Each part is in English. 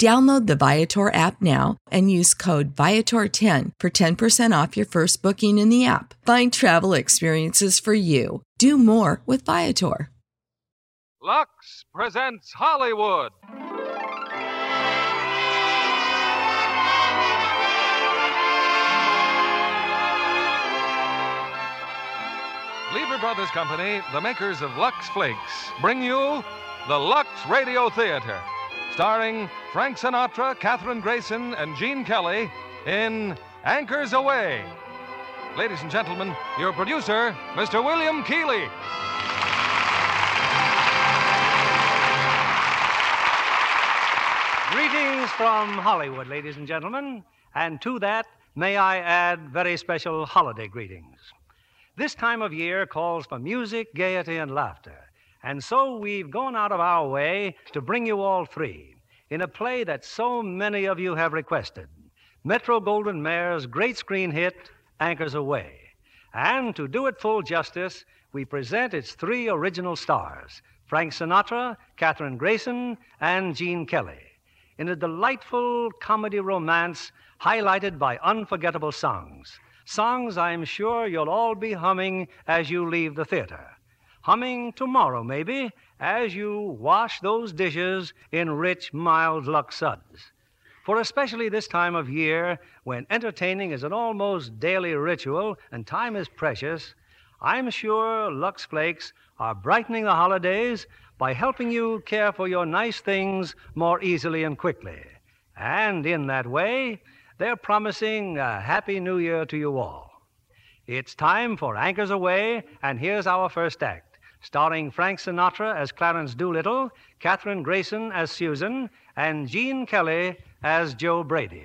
Download the Viator app now and use code Viator10 for 10% off your first booking in the app. Find travel experiences for you. Do more with Viator. Lux presents Hollywood. Lever Brothers Company, the makers of Lux Flakes, bring you the Lux Radio Theater, starring Frank Sinatra, Kathryn Grayson, and Gene Kelly in Anchors Aweigh. Ladies and gentlemen, your producer, Mr. William Keighley. Greetings from Hollywood, ladies and gentlemen, and to that, may I add very special holiday greetings. This time of year calls for music, gaiety, and laughter, and so we've gone out of our way to bring you all three in a play that so many of you have requested Metro-Goldwyn-Mayer's great screen hit, Anchors Aweigh. And to do it full justice, we present its three original stars Frank Sinatra, Kathryn Grayson, and Gene Kelly in a delightful comedy romance highlighted by unforgettable songs. Songs I'm sure you'll all be humming as you leave the theater. Humming tomorrow, maybe, as you wash those dishes in rich, mild Lux suds. For especially this time of year, when entertaining is an almost daily ritual and time is precious, I'm sure Lux Flakes are brightening the holidays by helping you care for your nice things more easily and quickly. And in that way, they're promising a happy new year to you all. It's time for Anchors Aweigh, and here's our first act, starring Frank Sinatra as Clarence Doolittle, Kathryn Grayson as Susan, and Gene Kelly as Joe Brady.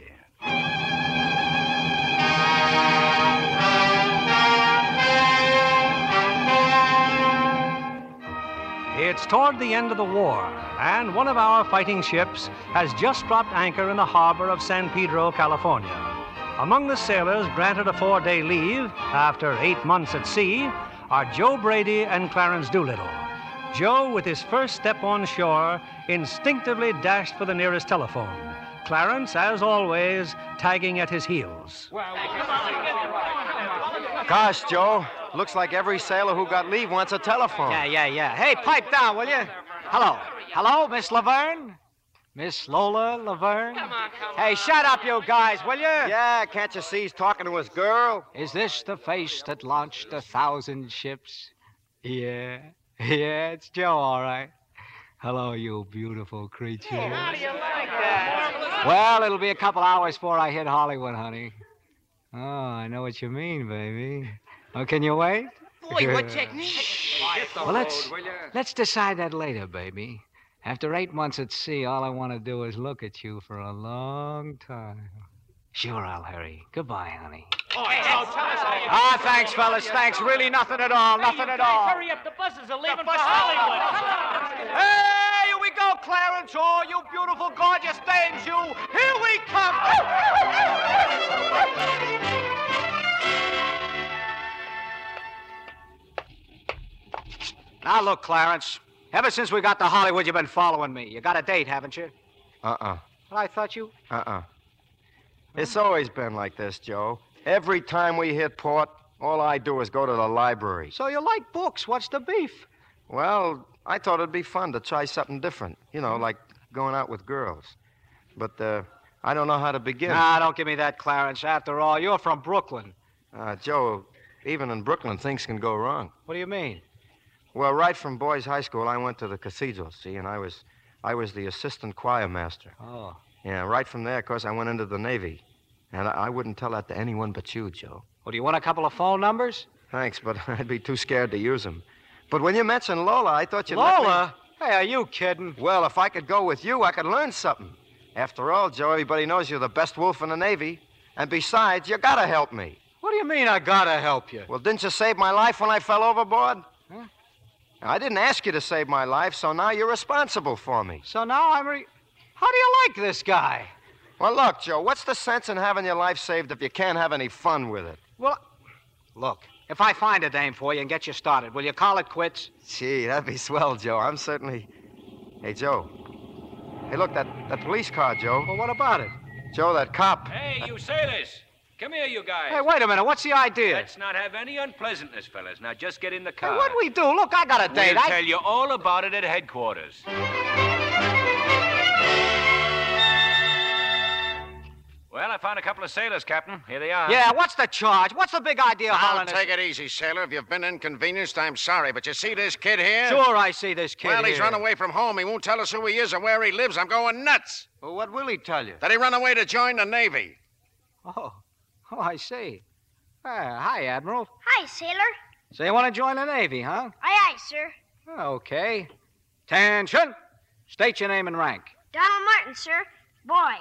It's toward the end of the war, and one of our fighting ships has just dropped anchor in the harbor of San Pedro, California. Among the sailors granted a four day leave after eight months at sea are Joe Brady and Clarence Doolittle. Joe, with his first step on shore, instinctively dashed for the nearest telephone. Clarence, as always, tagging at his heels. Gosh, Joe, looks like every sailor who got leave wants a telephone. Yeah, yeah, yeah. Hey, pipe down, will you? Hello. Hello, Miss Laverne? Miss Lola Laverne? Come on, come Hey, shut up, you guys, will you? Yeah, can't you see he's talking to his girl? Is this the face that launched a thousand ships? Yeah. Yeah, it's Joe, all right. Hello, you beautiful creature. How do you like that? Well, it'll be a couple hours before I hit Hollywood, honey. Oh, I know what you mean, baby. Oh, can you wait? Boy, what technique? Well, let's let's decide that later, baby. After eight months at sea, all I want to do is look at you for a long time. Sure, I'll hurry. Goodbye, honey. Oh, hey, hey, tell us you Ah, thanks, fellas. Thanks. Really, nothing at all. Nothing at all. Hurry up, the buses are leaving for Hollywood. Hey, here we go, Clarence. Oh, you beautiful, gorgeous dames, you. Here we come. Now, look, Clarence. Ever since we got to Hollywood, you've been following me. You got a date, haven't you? Uh-uh. But I thought you. Uh-uh. It's always been like this, Joe. Every time we hit port, all I do is go to the library. So you like books. What's the beef? Well, I thought it'd be fun to try something different. You know, like going out with girls. But uh, I don't know how to begin. Nah, don't give me that, Clarence. After all, you're from Brooklyn. Uh, Joe, even in Brooklyn, things can go wrong. What do you mean? Well, right from boys' high school, I went to the cathedral, see, and I was, I was the assistant choir master. Oh. Yeah, right from there, of course, I went into the Navy. And I, I wouldn't tell that to anyone but you, Joe. Well, do you want a couple of phone numbers? Thanks, but I'd be too scared to use them. But when you mentioned Lola, I thought you'd let me- Lola? Hey, are you kidding? Well, if I could go with you, I could learn something. After all, Joe, everybody knows you're the best wolf in the Navy. And besides, you gotta help me. What do you mean I gotta help you? Well, didn't you save my life when I fell overboard? I didn't ask you to save my life, so now you're responsible for me. So now I'm re. How do you like this guy? Well, look, Joe, what's the sense in having your life saved if you can't have any fun with it? Well, look, if I find a dame for you and get you started, will you call it quits? Gee, that'd be swell, Joe. I'm certainly. Hey, Joe. Hey, look, that, that police car, Joe. Well, what about it? Joe, that cop. Hey, you sailors! Come here, you guys. Hey, wait a minute. What's the idea? Let's not have any unpleasantness, fellas. Now just get in the Hey, car. what'd we do? Look, I got a date. We'll I... tell you all about it at headquarters. Well, I found a couple of sailors, Captain. Here they are. Yeah, what's the charge? What's the big idea of Now, hauling take it easy, sailor. If you've been inconvenienced, I'm sorry. But you see this kid here? Sure, I see this kid Well, he's here. run away from home. He won't tell us who he is or where he lives. I'm going nuts. Well, what will he tell you? That he run away to join the Navy. Oh, oh, I see. Ah, hi, Admiral. Hi, sailor. So you want to join the Navy, huh? Aye, aye, sir. Okay. Attention. State your name and rank. Donald Martin, sir. Boy.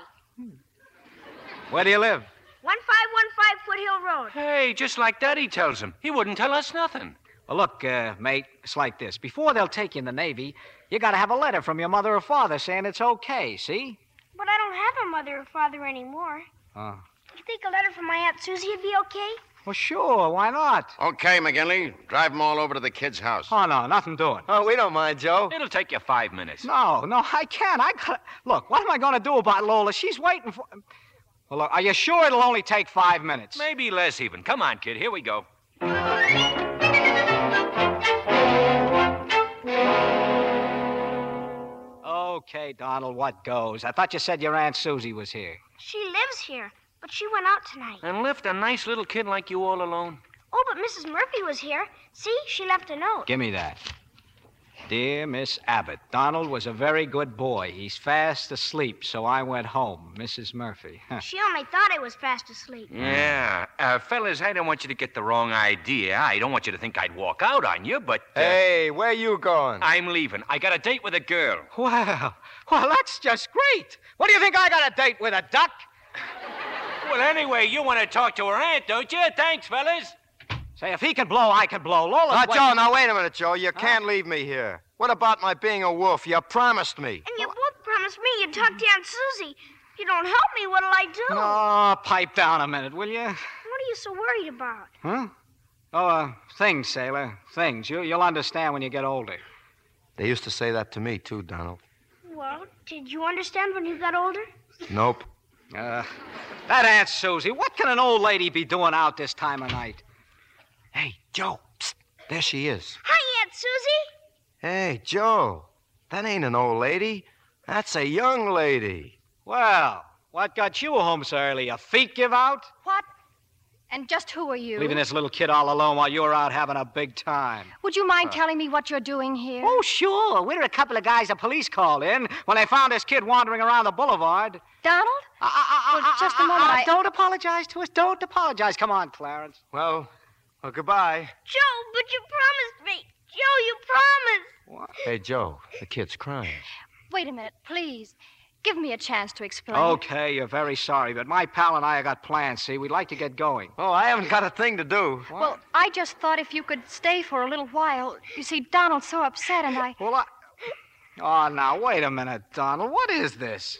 Where do you live? 1515 Foothill Road. Hey, just like Daddy tells him. He wouldn't tell us nothing. Well, look, uh, mate, it's like this. Before they'll take you in the Navy, you got to have a letter from your mother or father saying it's okay, see? But I don't have a mother or father anymore. Oh. You think a letter from my Aunt Susie would be okay? Well, sure, why not? Okay, McGinley. Drive them all over to the kid's house. Oh, no, nothing doing. Oh, we don't mind, Joe. It'll take you five minutes. No, no, I can't. I got Look, what am I going to do about Lola? She's waiting for. Well, look, are you sure it'll only take five minutes? Maybe less even. Come on, kid. Here we go. Okay, Donald, what goes? I thought you said your Aunt Susie was here. She lives here, but she went out tonight. And left a nice little kid like you all alone. Oh, but Mrs. Murphy was here. See, she left a note. Give me that. Dear Miss Abbott, Donald was a very good boy. He's fast asleep, so I went home. Mrs. Murphy. She only thought I was fast asleep. Yeah. Uh, fellas, I don't want you to get the wrong idea. I don't want you to think I'd walk out on you, but. Uh, Hey, where you going? I'm leaving. I got a date with a girl. Well, well, that's just great. What do you think I got a date with a duck? Well, anyway, you want to talk to her aunt, don't you? Thanks, fellas. Say, if he can blow, I can blow. Lola. Now, Joe, now wait a minute, Joe. You can't leave me here. What about my being a wolf? You promised me. And you both promised me you'd talk to Aunt Susie. If you don't help me, what'll I do? Oh, pipe down a minute, will you? What are you so worried about? Huh? Oh, uh, things, sailor. Things. You, you'll understand when you get older. They used to say that to me, too, Donald. Well, did you understand when you got older? Nope. Uh, that Aunt Susie, what can an old lady be doing out this time of night? Hey, Joe. Psst, there she is. Hi, Aunt Susie. Hey, Joe. That ain't an old lady. That's a young lady. Well, what got you home so early? A feet give out? What? And just who are you? Leaving this little kid all alone while you're out having a big time. Would you mind uh. telling me what you're doing here? Oh, sure. We're a couple of guys the police called in when they found this kid wandering around the boulevard. Donald? Well, just a moment, I- Don't apologize to us. Don't apologize. Come on, Clarence. Well, well, goodbye. Joe, but you promised me. Joe, you promised. What? Hey, Joe, the kid's crying. Wait a minute, please. Give me a chance to explain. Okay, you're very sorry, but my pal and I have got plans, see? We'd like to get going. Oh, I haven't got a thing to do. Well, I just thought if you could stay for a little while. You see, Donald's so upset, and I. Well, I. Oh, now, wait a minute, Donald. What is this?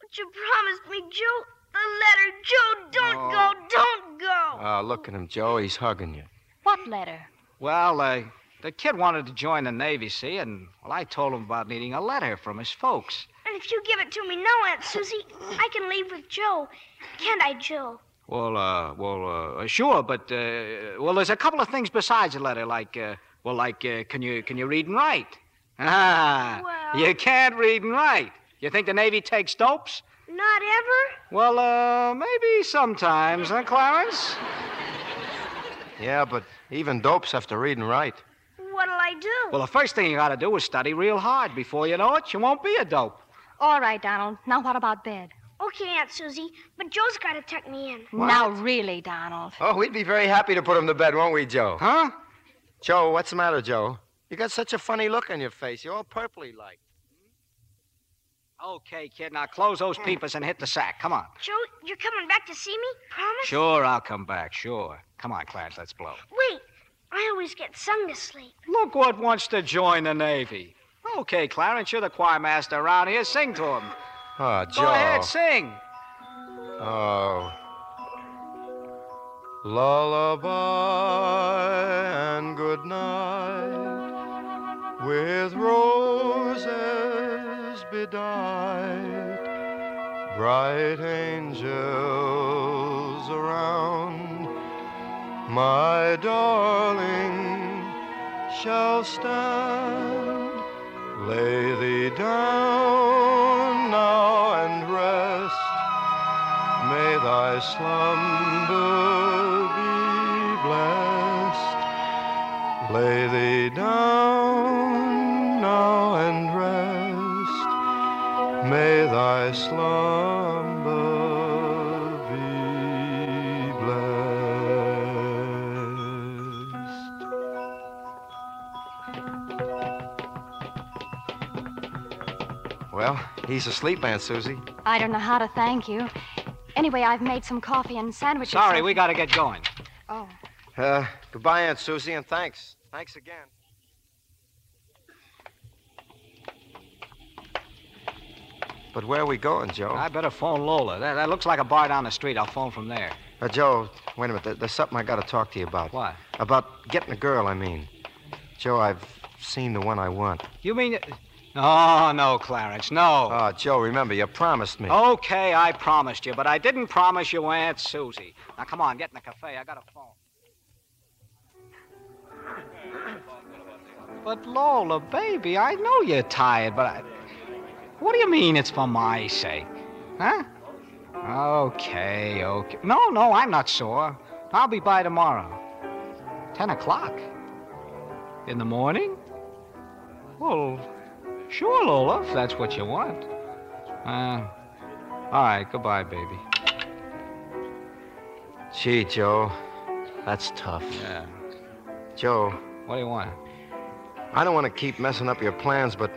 But you promised me, Joe. The letter. Joe, don't go. Don't go. Uh, look at him, Joe. He's hugging you. What letter? Well, uh, the kid wanted to join the Navy, see, and, well, I told him about needing a letter from his folks. And if you give it to me now, Aunt Susie, I can leave with Joe. Can't I, Joe? Well, uh, well, uh, sure, but uh, well, there's a couple of things besides the letter, like, uh, well, like, uh, can you can you read and write? Ah, Well- you can't read and write. You think the Navy takes dopes? Not ever? Well, uh, maybe sometimes, huh, Clarence? Yeah, but even dopes have to read and write. What'll I do? Well, the first thing you got to do is study real hard. Before you know it, you won't be a dope. All right, Donald. Now what about bed? Okay, Aunt Susie, but Joe's got to tuck me in. Now, really, Donald. Oh, we'd be very happy to put him to bed, won't we, Joe? Huh? Joe, what's the matter, Joe? You got such a funny look on your face. You're all purpley like. Hmm? Okay, kid, now close those peepers and hit the sack. Come on. Joe, you're coming back to see me? Promise? Sure, I'll come back, sure. Come on, Clarence, let's blow. Wait, I always get sung to sleep. Look what wants to join the Navy. Okay, Clarence, you're the choir master around here. Sing to him. Oh, Joe. Go ahead, sing. Oh. Lullaby and good night with roses bedight, bright angels around. My darling shall stand. Lay thee down now and rest. May thy slumber be blessed. Lay thee down now and rest. May thy slumber he's asleep, Aunt Susie. I don't know how to thank you. Anyway, I've made some coffee and sandwiches. Sorry, so- we got to get going. Oh. Uh, goodbye, Aunt Susie, and thanks. Thanks again. But where are we going, Joe? I better phone Lola. That, that looks like a bar down the street. I'll phone from there. Uh, Joe, wait a minute. There- There's something I got to talk to you about. What? About getting a girl, I mean. Joe, I've seen the one I want. You mean. Oh, no, Clarence, no. Oh, Joe, remember, you promised me. Okay, I promised you, but I didn't promise you Aunt Susie. Now, come on, get in the cafe. I got a phone. But Lola, baby, I know you're tired, but I... What do you mean it's for my sake? Huh? Okay, okay. No, no, I'm not sore. I'll be by tomorrow. Ten o'clock? In the morning? Well, sure, Lola, if that's what you want. Uh, all right, goodbye, baby. Gee, Joe, that's tough. Yeah. Joe, What do you want? I don't want to keep messing up your plans, but,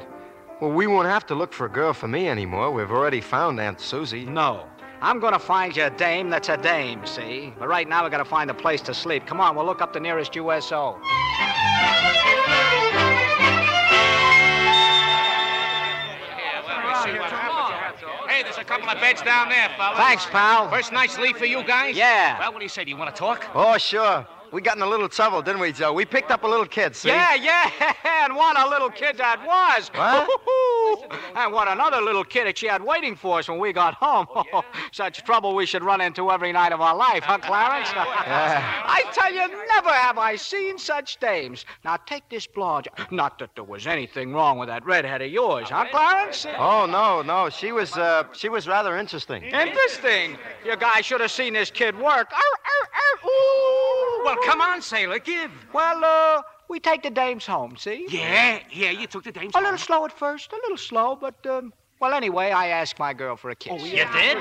well, we won't have to look for a girl for me anymore. We've already found Aunt Susie. No. I'm gonna find you a dame that's a dame, see? But right now we've gotta find a place to sleep. Come on, we'll look up the nearest USO. Hey, there's a couple of beds down there, fellas. Thanks, pal. First night's leave for you guys? Yeah. Well, what do you say? Do you want to talk? Oh, sure. We got in a little trouble, didn't we, Joe? We picked up a little kid, see? Yeah, yeah, and what a little kid that was. What? And what another little kid that she had waiting for us when we got home. Such trouble we should run into every night of our life, huh, Clarence? I tell you, never have I seen such dames. Now, take this blonde. Not that there was anything wrong with that redhead of yours, huh, Clarence? Oh, no, no. She was, uh, she was rather interesting. Interesting. You guys should have seen this kid work. Arr, arr, arr, ooh. Well, come on, sailor, give. Well, uh, we take the dames home, see? Yeah, yeah, you took the dames. A little slow at first, a little slow, but, um, well, anyway, I asked my girl for a kiss. Oh, You did?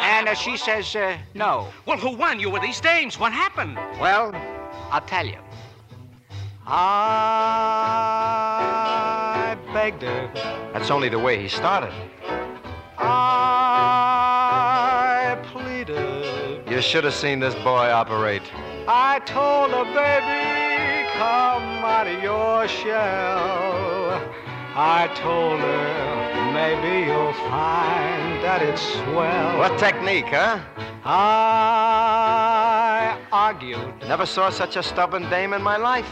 And uh, she says, uh, no. Well, who won? You were these dames. What happened? Well, I'll tell you. I begged her. That's only the way he started. I pleaded. You should have seen this boy operate. I told her, baby, come out of your shell. I told her, maybe you'll find that it's swell. What technique, huh? I argued. Never saw such a stubborn dame in my life.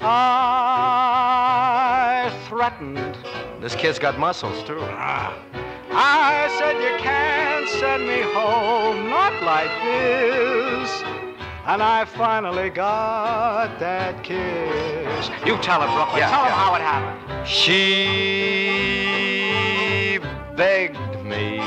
I threatened. This kid's got muscles, too. Ah. I said you can't send me home, not like this. And I finally got that kiss. You tell her, Brooklyn. Yeah, tell her how it happened. She begged me.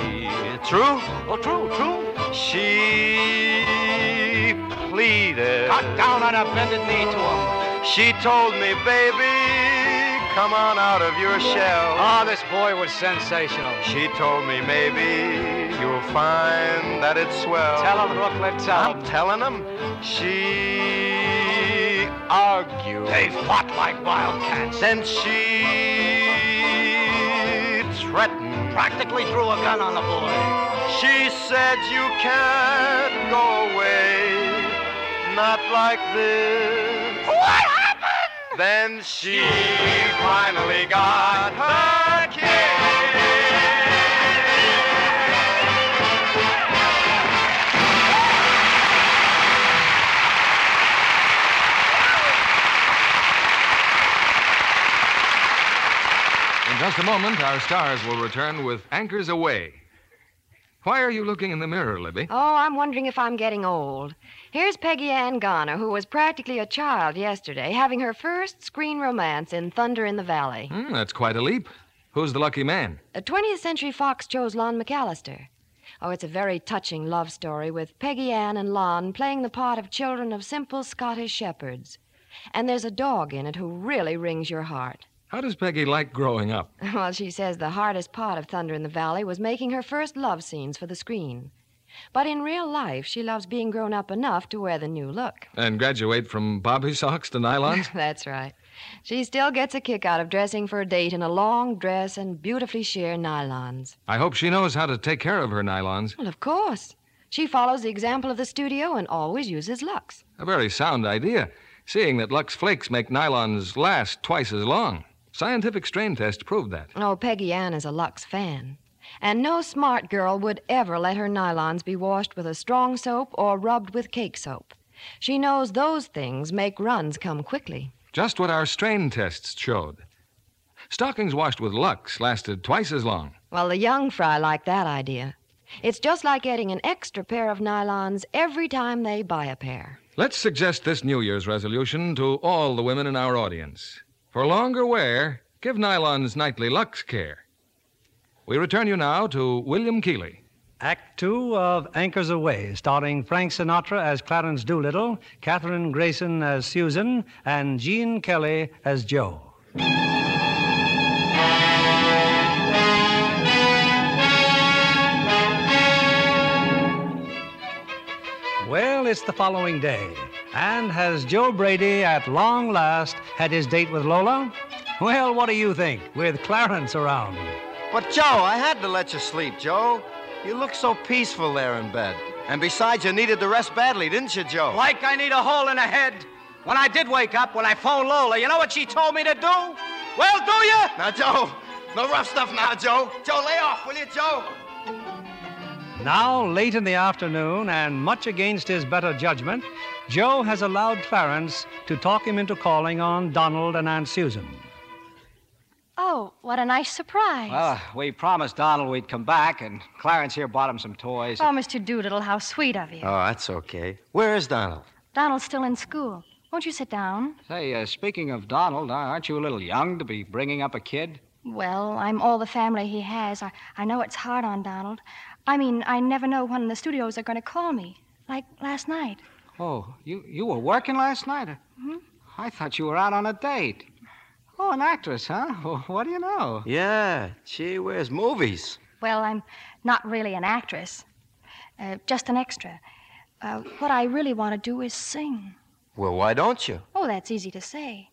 True? Oh, true, true. She pleaded. Cut down on a bended knee to him. She told me, baby, come on out of your shell. Oh, this boy was sensational. She told me maybe you'll find that it's swell. Tell him, Brooklyn, tell I'm telling him. She argued. They fought like wildcats. Then she threatened. Practically threw a gun on the boy. She said you can't go away, not like this. What happened? Then she finally got her In just a moment, our stars will return with Anchors Aweigh. Why are you looking in the mirror, Libby? Oh, I'm wondering if I'm getting old. Here's Peggy Ann Garner, who was practically a child yesterday, having her first screen romance in Thunder in the Valley. Hmm, that's quite a leap. Who's the lucky man? A 20th Century Fox chose Lon McAllister. Oh, it's a very touching love story with Peggy Ann and Lon playing the part of children of simple Scottish shepherds. And there's a dog in it who really wrings your heart. How does Peggy like growing up? Well, she says the hardest part of Thunder in the Valley was making her first love scenes for the screen. But in real life, she loves being grown up enough to wear the new look. And graduate from bobby socks to nylons? That's right. She still gets a kick out of dressing for a date in a long dress and beautifully sheer nylons. I hope she knows how to take care of her nylons. Well, of course. She follows the example of the studio and always uses Lux. A very sound idea, seeing that Lux Flakes make nylons last twice as long. Scientific strain tests proved that. Oh, Peggy Ann is a Lux fan. And no smart girl would ever let her nylons be washed with a strong soap or rubbed with cake soap. She knows those things make runs come quickly. Just what our strain tests showed. Stockings washed with Lux lasted twice as long. Well, the young fry like that idea. It's just like getting an extra pair of nylons every time they buy a pair. Let's suggest this New Year's resolution to all the women in our audience. For longer wear, give nylons nightly Lux care. We return you now to William Keighley. Act two of Anchors Aweigh, starring Frank Sinatra as Clarence Doolittle, Kathryn Grayson as Susan, and Gene Kelly as Joe. Well, it's the following day. And has Joe Brady at long last had his date with Lola? Well, what do you think, with Clarence around? But, Joe, I had to let you sleep, Joe. You look so peaceful there in bed. And besides, you needed the rest badly, didn't you, Joe? Like I need a hole in the head. When I did wake up, when I phoned Lola, you know what she told me to do? Well, do you? Now, Joe, no rough stuff now, Joe. Joe, lay off, will you, Joe? Now, late in the afternoon, and much against his better judgment, Joe has allowed Clarence to talk him into calling on Donald and Aunt Susan. Oh, what a nice surprise. Well, we promised Donald we'd come back, and Clarence here bought him some toys. Oh, Mr. Doolittle, how sweet of you. Oh, that's okay. Where is Donald? Donald's still in school. Won't you sit down? Say, uh, speaking of Donald, aren't you a little young to be bringing up a kid? Well, I'm all the family he has. I, I know it's hard on Donald. I mean, I never know when the studios are going to call me. Like last night. Oh, you, you were working last night? Hmm? I thought you were out on a date. Oh, an actress, huh? Well, what do you know? Yeah, she wears movies. Well, I'm not really an actress, uh, just an extra. Uh, what I really want to do is sing. Well, why don't you? Oh, that's easy to say.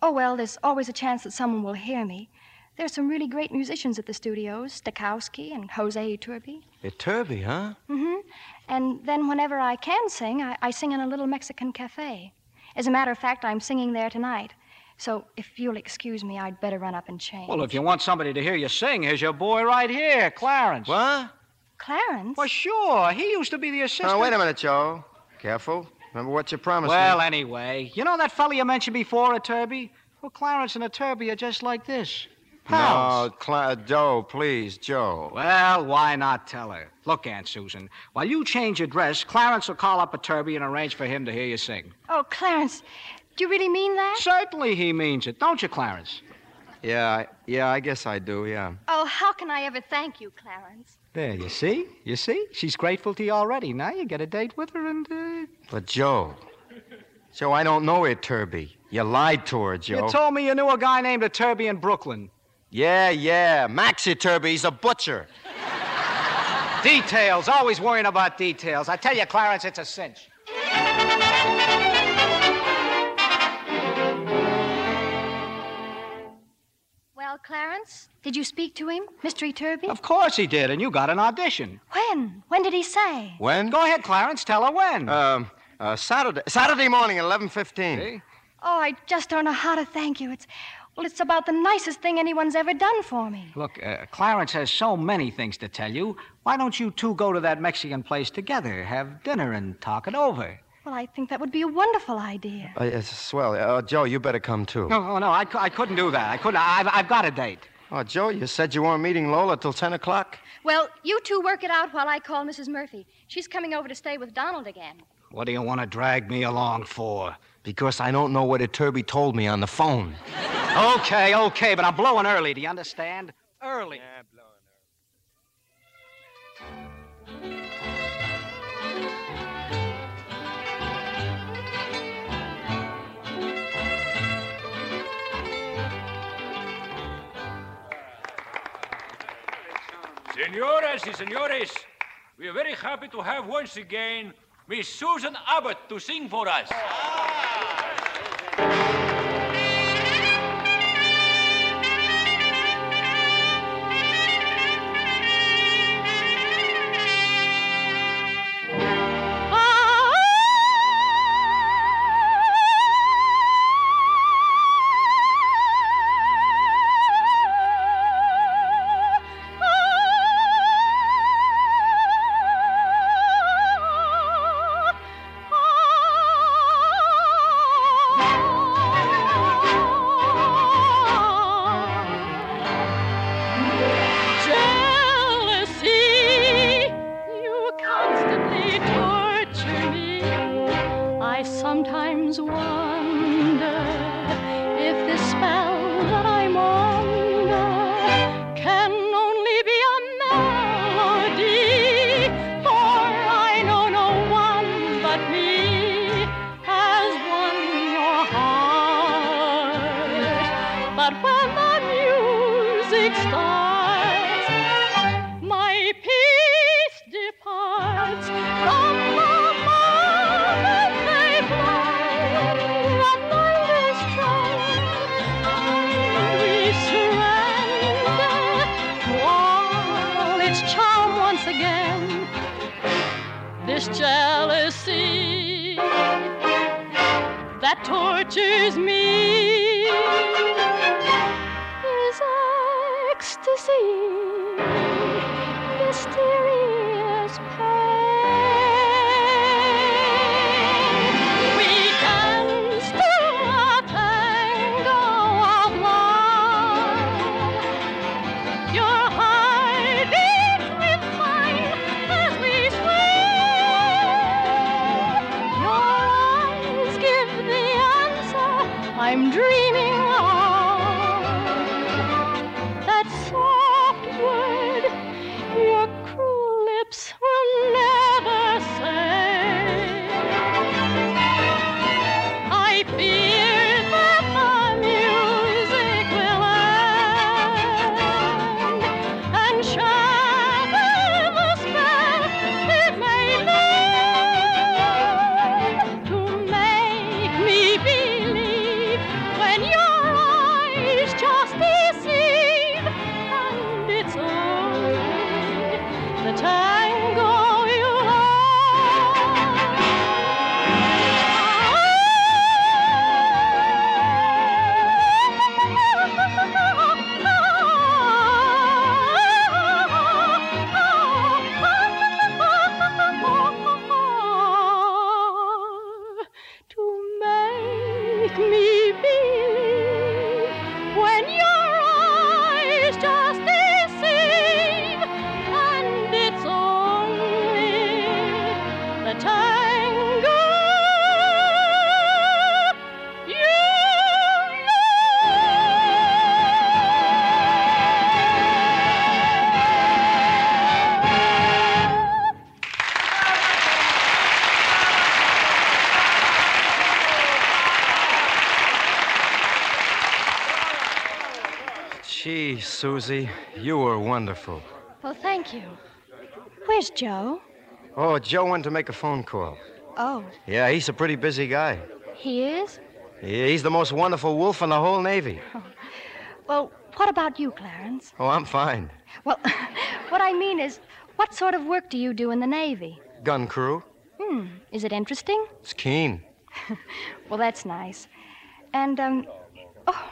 Oh, well, there's always a chance that someone will hear me. There's some really great musicians at the studios Stokowski and Jose Iturbi. Iturbi, huh? Mm-hmm. And then whenever I can sing, I, I sing in a little Mexican cafe. As a matter of fact, I'm singing there tonight. So if you'll excuse me, I'd better run up and change. Well, if you want somebody to hear you sing, here's your boy right here, Clarence. What? Clarence? Well, sure. He used to be the assistant. Now, wait a minute, Joe. Careful. Remember what you promised Well, me. anyway, you know that fella you mentioned before, Iturbi? Well, Clarence and Iturbi are just like this. Pals. No, Cla- Joe, please, Joe. Well, why not tell her? Look, Aunt Susan, while you change your dress, Clarence will call up Iturbi and arrange for him to hear you sing. Oh, Clarence, do you really mean that? Certainly he means it, don't you, Clarence? Yeah, I- yeah, I guess I do, yeah. Oh, how can I ever thank you, Clarence? There, you see? You see? She's grateful to you already. Now you get a date with her and. Uh... But, Joe, Joe, I don't know it, Turby. You lied to her, Joe. You told me you knew a guy named Iturbi in Brooklyn. Yeah, yeah. Maxie Turby, he's a butcher. Details, always worrying about details. I tell you, Clarence, it's a cinch. Well, Clarence, did you speak to him, Mister Iturbi? Of course he did, and you got an audition. When? When did he say? When? Go ahead, Clarence, tell her when. Um, uh, Saturday, Saturday morning at 11.15. Oh, I just don't know how to thank you. It's well, it's about the nicest thing anyone's ever done for me. Look, uh, Clarence has so many things to tell you. Why don't you two go to that Mexican place together, have dinner, and talk it over? Well, I think that would be a wonderful idea. Uh, it's swell. Uh, Joe, you better come, too. No, oh, no, I, cou- I couldn't do that. I couldn't. I've, I've got a date. Oh, Joe, you said you weren't meeting Lola till 10 o'clock? Well, you two work it out while I call Mrs. Murphy. She's coming over to stay with Donald again. What do you want to drag me along for? Because I don't know what Iturbi told me on the phone. Okay, okay, but I'm blowing early. Do you understand? Early. Yeah, blowing early. Señoras y señores, we are very happy to have once again Miss Susan Abbott to sing for us. Ah! Tortures me Susie, you were wonderful. Well, thank you. Where's Joe? Oh, Joe went to make a phone call. Oh, Yeah, he's a pretty busy guy. he is? Yeah, He's the most wonderful wolf in the whole Navy. Well, what about you, Clarence? Oh, I'm fine. Well, what I mean is, what sort of work do you do in the Navy? Gun crew. Hmm, is it interesting? It's keen. Well, that's nice. And, um, oh,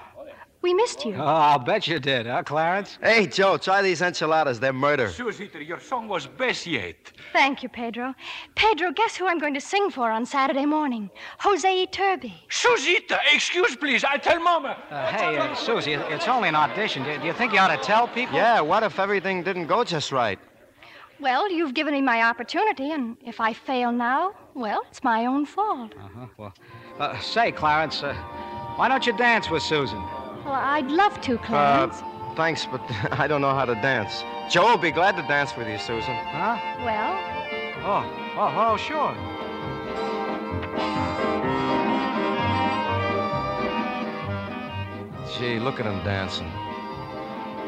we missed you. Oh, I'll bet you did, huh, Clarence? Hey, Joe, try these enchiladas. They're murder. Susita, your song was best yet. Thank you, Pedro. Pedro, guess who I'm going to sing for on Saturday morning? Jose Iturbi. Susita, excuse please. I tell Mama. Uh, hey, uh, Susie, it's only an audition. Do, do you think you ought to tell people? Yeah, what if everything didn't go just right? Well, you've given me my opportunity, and if I fail now, well, it's my own fault. Uh-huh. Well, uh, say, Clarence, uh, why don't you dance with Susan? Well, I'd love to, Clarence. Uh, thanks, but I don't know how to dance. Joe will be glad to dance with you, Susan. Huh? well, Oh, oh, oh, sure. Gee, look at him dancing.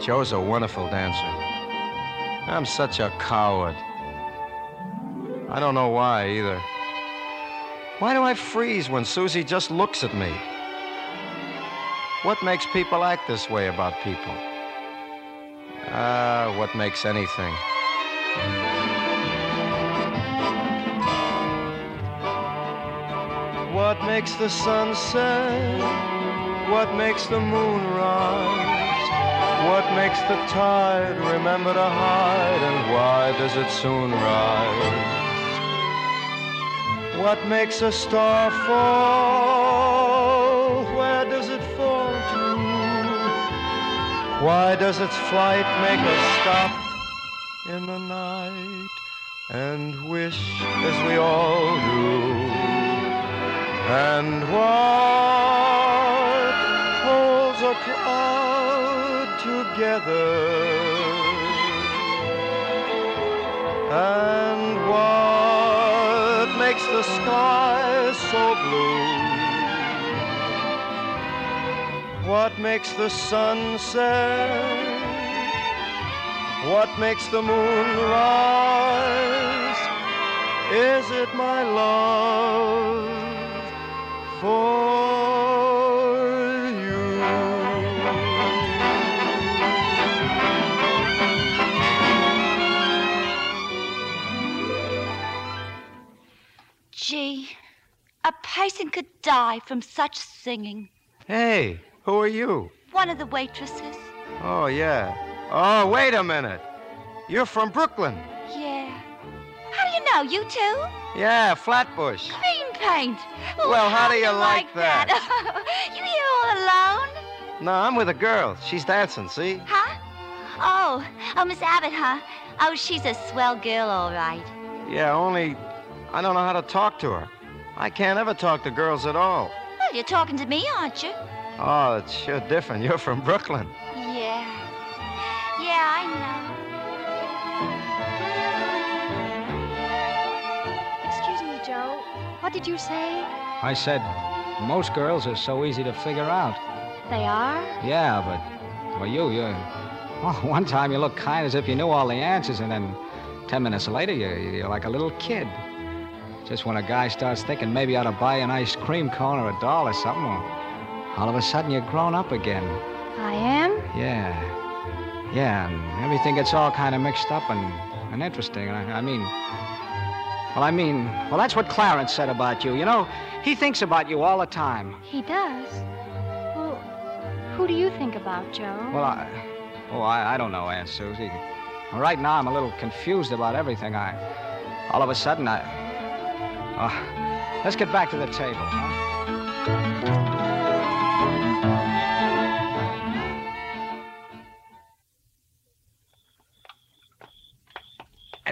Joe's a wonderful dancer. I'm such a coward. I don't know why either. Why do I freeze when Susie just looks at me? What makes people act this way about people? Ah, what makes anything? What makes the sun set? What makes the moon rise? What makes the tide remember to hide? And why does it soon rise? What makes a star fall? Why does its flight make us stop in the night and wish as we all do? And what holds a cloud together? And what makes the sky so blue? What makes the sun set? What makes the moon rise? Is it my love for you? Gee, a person could die from such singing. Hey, who are you? One of the waitresses. Oh, yeah. Oh, wait a minute. You're from Brooklyn. Yeah. How do you know? You too? Yeah, Flatbush. Green paint. Oh, well, how do you like that? you here all alone? No, I'm with a girl. She's dancing, see? Huh? Oh, oh, Miss Abbott, huh? Oh, she's a swell girl, all right. Yeah, only I don't know how to talk to her. I can't ever talk to girls at all. Well, you're talking to me, aren't you? Oh, it's sure different. You're from Brooklyn. Yeah. Yeah, I know. excuse me, Joe. What did you say? I said, most girls are so easy to figure out. They are? Yeah, but, well, you, you. Well, one time you looked kind as if you knew all the answers, and then ten minutes later, you're, you're like a little kid. Just when a guy starts thinking maybe I ought to buy an ice cream cone or a doll or something, all of a sudden you're grown up again. I am? Yeah. Yeah, and everything gets all kind of mixed up and, and interesting. I, I mean, well, I mean, well, that's what Clarence said about you. You know, he thinks about you all the time. He does. Well, who do you think about, Joe? Well, I, oh, I, I don't know, Aunt Susie. Right now, I'm a little confused about everything. I, all of a sudden, I, oh, let's get back to the table, huh?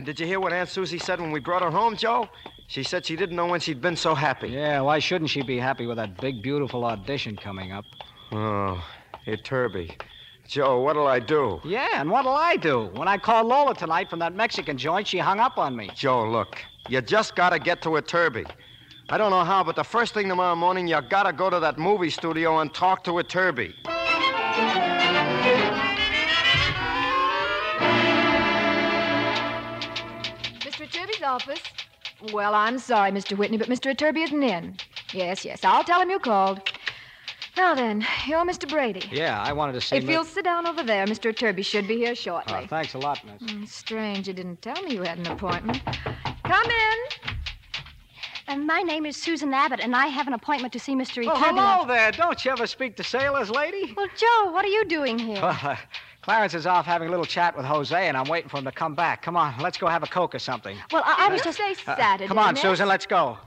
And did you hear what Aunt Susie said when we brought her home, Joe? She said she didn't know when she'd been so happy. Yeah, why shouldn't she be happy with that big, beautiful audition coming up? Oh, here, Turby. Joe, what'll I do? Yeah, and what'll I do? When I called Lola tonight from that Mexican joint, she hung up on me. Joe, look, you just gotta get to Iturbi. I don't know how, but the first thing tomorrow morning, you gotta go to that movie studio and talk to Iturbi. Mr. Office. Well, I'm sorry, Mr. Whitney, but Mr. Iturbi isn't in. Yes, yes, I'll tell him you called. Now then, you're Mr. Brady. Yeah, I wanted to see. You. If you'll sit down over there, Mr. Iturbi should be here shortly. Oh, thanks a lot, miss. Mm, strange you didn't tell me you had an appointment. Come in. Uh, my name is Susan Abbott, and I have an appointment to see Mr. Oh, Iturbi. hello there. Don't you ever speak to sailors, lady? Well, Joe, what are you doing here? Well, uh, Clarence is off having a little chat with Jose, and I'm waiting for him to come back. Come on, let's go have a Coke or something. Well, I, I was Uh, just... say Uh, Saturday. come on. Susan, let's go.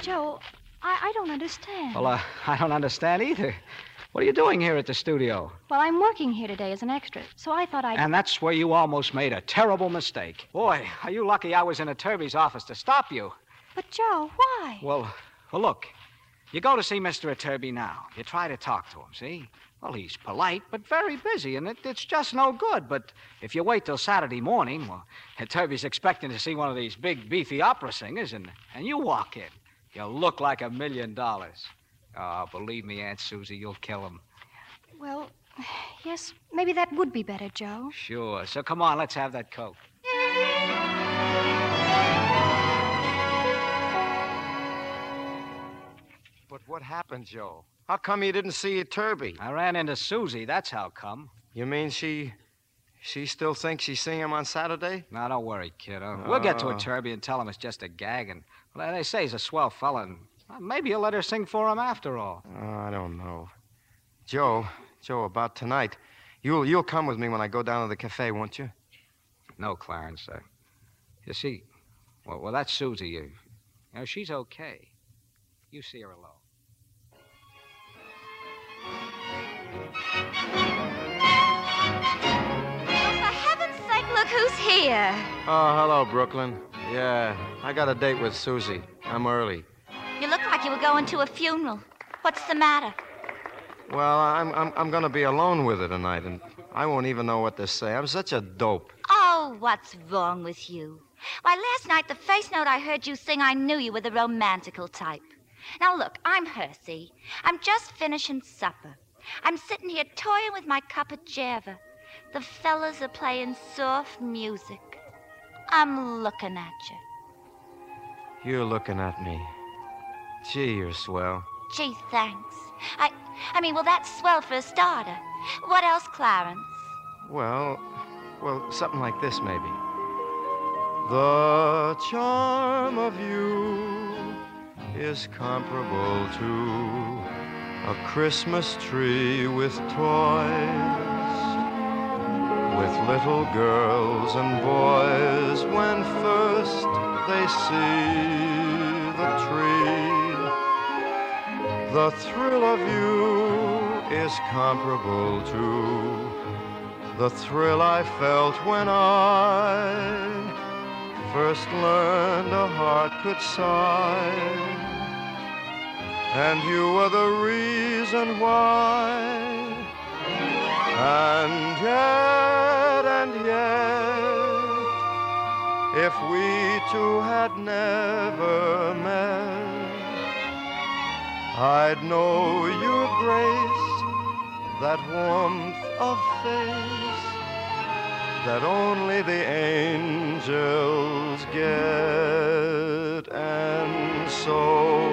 Joe, I, I don't understand. Well, uh, I don't understand either. What are you doing here at the studio? Well, I'm working here today as an extra, so I thought I'd... And that's where you almost made a terrible mistake. Boy, are you lucky I was in Iturbi's office to stop you. But, Joe, why? Well, well, look. You go to see Mr. Iturbi now. You try to talk to him, see? Well, he's polite, but very busy, and it, it's just no good. But if you wait till Saturday morning, well, Iturbi's expecting to see one of these big, beefy opera singers, and, and you walk in. You'll look like a million dollars. Oh, believe me, Aunt Susie, you'll kill him. Well, yes, maybe that would be better, Joe. Sure. So come on, let's have that Coke. But what happened, Joe? How come you didn't see Iturbi? I ran into Susie. That's how come. You mean she. She still thinks she's seeing him on Saturday? Now, don't worry, kiddo. We'll get to Oh. Iturbi and tell him it's just a gag. And well, they say he's a swell fella, and maybe you'll let her sing for him after all. Oh, I don't know. Joe, Joe, about tonight. You'll you'll come with me when I go down to the cafe, won't you? No, Clarence. Uh, you see, well, well, that's Susie. You, you know, she's okay. You see her alone. Who's here. Oh, hello, Brooklyn. Yeah, I got a date with Susie. I'm early. You look like you were going to a funeral. What's the matter? Well, I'm I'm I'm gonna be alone with her tonight, and I won't even know what to say. I'm such a dope. Oh, what's wrong with you? Why, last night, the face note I heard you sing, I knew you were the romantical type. Now, look, I'm Hersey. I'm just finishing supper. I'm sitting here toying with my cup of java. The fellas are playing soft music. I'm looking at you. You're looking at me. Gee, you're swell. Gee, thanks. I, I mean, well, that's swell for a starter. What else, Clarence? Well, well, something like this, maybe. The charm of you is comparable to a Christmas tree with toys, with little girls and boys when first they see the tree. The thrill of you is comparable to the thrill I felt when I first learned a heart could sigh. And you were the reason why. And yet, and yet, if we two had never met, I'd know your grace, that warmth of face that only the angels get. And so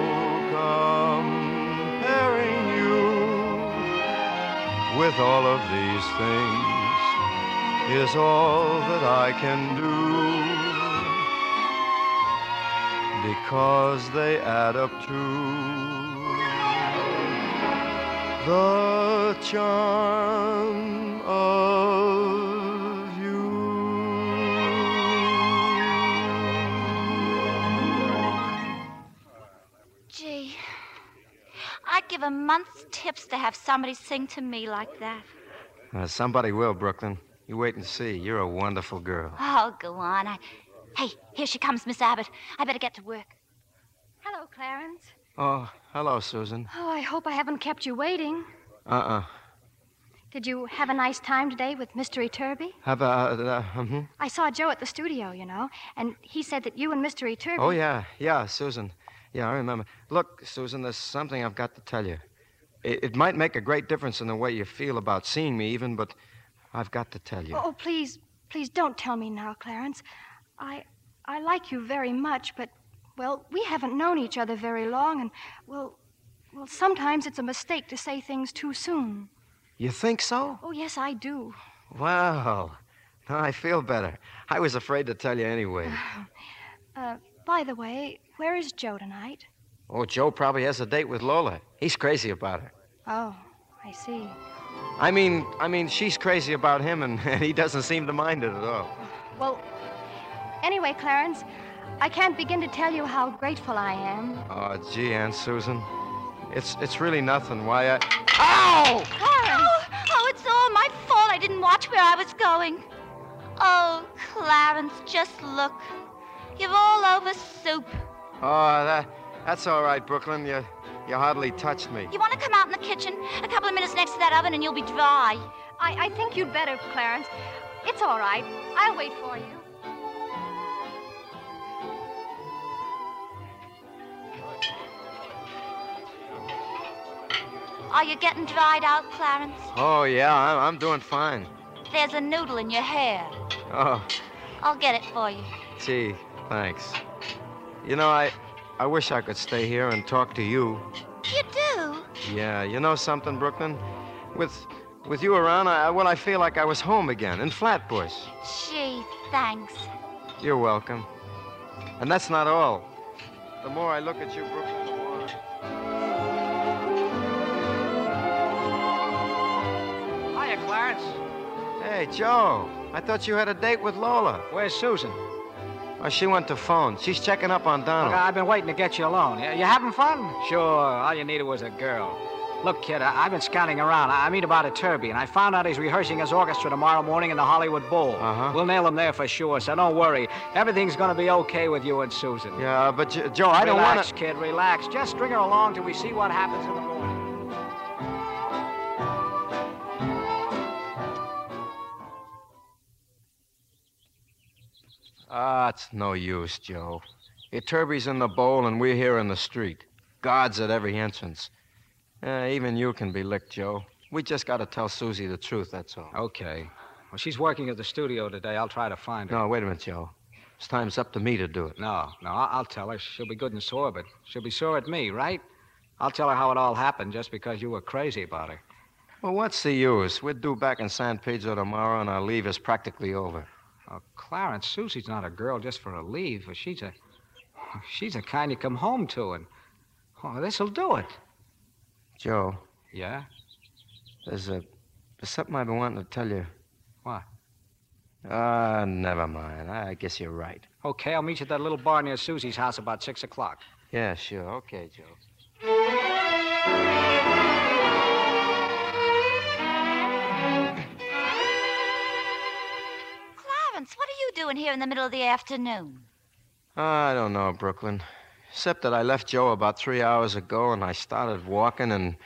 comparing you with all of these things is all that I can do because they add up to the charm of give a month's tips to have somebody sing to me like that. Uh, somebody will, Brooklyn. You wait and see. You're a wonderful girl. Oh, go on. I... Hey, here she comes, Miss Abbott. I better get to work. Hello, Clarence. Oh, hello, Susan. Oh, I hope I haven't kept you waiting. Uh-uh. Did you have a nice time today with Mr. Iturbi? How about, uh, uh, I saw Joe at the studio, you know, and he said that you and Mr. Iturbi. Oh, yeah, yeah, Susan. Yeah, I remember. Look, Susan, there's something I've got to tell you. It, it might make a great difference in the way you feel about seeing me, even, but I've got to tell you. Oh, please, Please don't tell me now, Clarence. I I like you very much, but well, we haven't known each other very long and well well, sometimes it's a mistake to say things too soon. You think so? Oh, yes, I do. Well, now I feel better. I was afraid to tell you anyway. Uh, by the way, where is Joe tonight? Oh, Joe probably has a date with Lola. He's crazy about her. Oh, I see. I mean, I mean, she's crazy about him, and, and he doesn't seem to mind it at all. Well, anyway, Clarence, I can't begin to tell you how grateful I am. Oh, gee, Aunt Susan, it's it's really nothing. Why I? Ow! Oh, oh, it's all my fault. I didn't watch where I was going. Oh, Clarence, just look. You're all over soup. Oh, that that's all right, Brooklyn. You you hardly touched me. You want to come out in the kitchen? A couple of minutes next to that oven and you'll be dry. I, I think you'd better, Clarence. It's all right. I'll wait for you. Are you getting dried out, Clarence? Oh yeah, I'm, I'm doing fine. There's a noodle in your hair. Oh, I'll get it for you. gee, thanks. You know, I I wish I could stay here and talk to you. You do? Yeah, you know something, Brooklyn? With with you around, I well, I feel like I was home again in Flatbush. Gee, thanks. You're welcome. And that's not all. The more I look at you, Brooklyn, the more. Hiya, Clarence. Hey, Joe. I thought you had a date with Lola. Where's Susan? Oh, she went to phone. She's checking up on Donald. Look, I've been waiting to get you alone. You having fun? Sure. All you needed was a girl. Look, kid, I- I've been scouting around. I I mean about Iturbi, and I found out he's rehearsing his orchestra tomorrow morning in the Hollywood Bowl. Uh-huh. We'll nail him there for sure, so don't worry. Everything's gonna be okay with you and Susan. Yeah, but Jo- Joe, I don't want Relax, kid, relax. Just string her along till we see what happens in the morning. Ah, it's no use, Joe. Iturbi's in the bowl, and we're here in the street. Guards at every entrance. Uh, even you can be licked, Joe. We just got to tell Susie the truth, that's all. Okay. Well, she's working at the studio today. I'll try to find her. No, wait a minute, Joe. It's time's up to me to do it. No, no, I- I'll tell her. She'll be good and sore, but she'll be sore at me, right? I'll tell her how it all happened just because you were crazy about her. Well, what's the use? We're due back in San Pedro tomorrow, and our leave is practically over. Oh, Clarence, Susie's not a girl just for a leave. But she's a. She's the kind you come home to, and. Oh, this'll do it. Joe, Yeah? there's a there's something I've been wanting to tell you. What? Ah, never mind. I guess you're right. Okay, I'll meet you at that little bar near Susie's house about six o'clock. Yeah, sure. Okay, Joe. Doing here in the middle of the afternoon? I don't know, Brooklyn. Except that I left Joe about three hours ago and I started walking, and,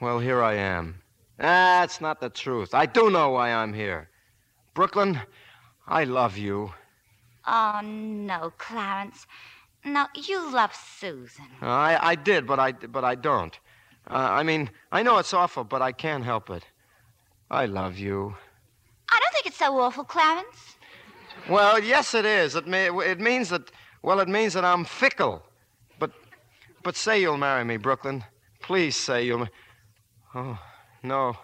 well, here I am. That's not the truth. I do know why I'm here. Brooklyn, I love you. Oh, no, Clarence. No, you love Susan. I, I did, but I, but I don't. Uh, I mean, I know it's awful, but I can't help it. I love you. I don't think it's so awful, Clarence. Well, yes, it is. It, may, it means that, well, it means that I'm fickle. But, but say you'll marry me, Brooklyn. Please say you'll. Oh, no.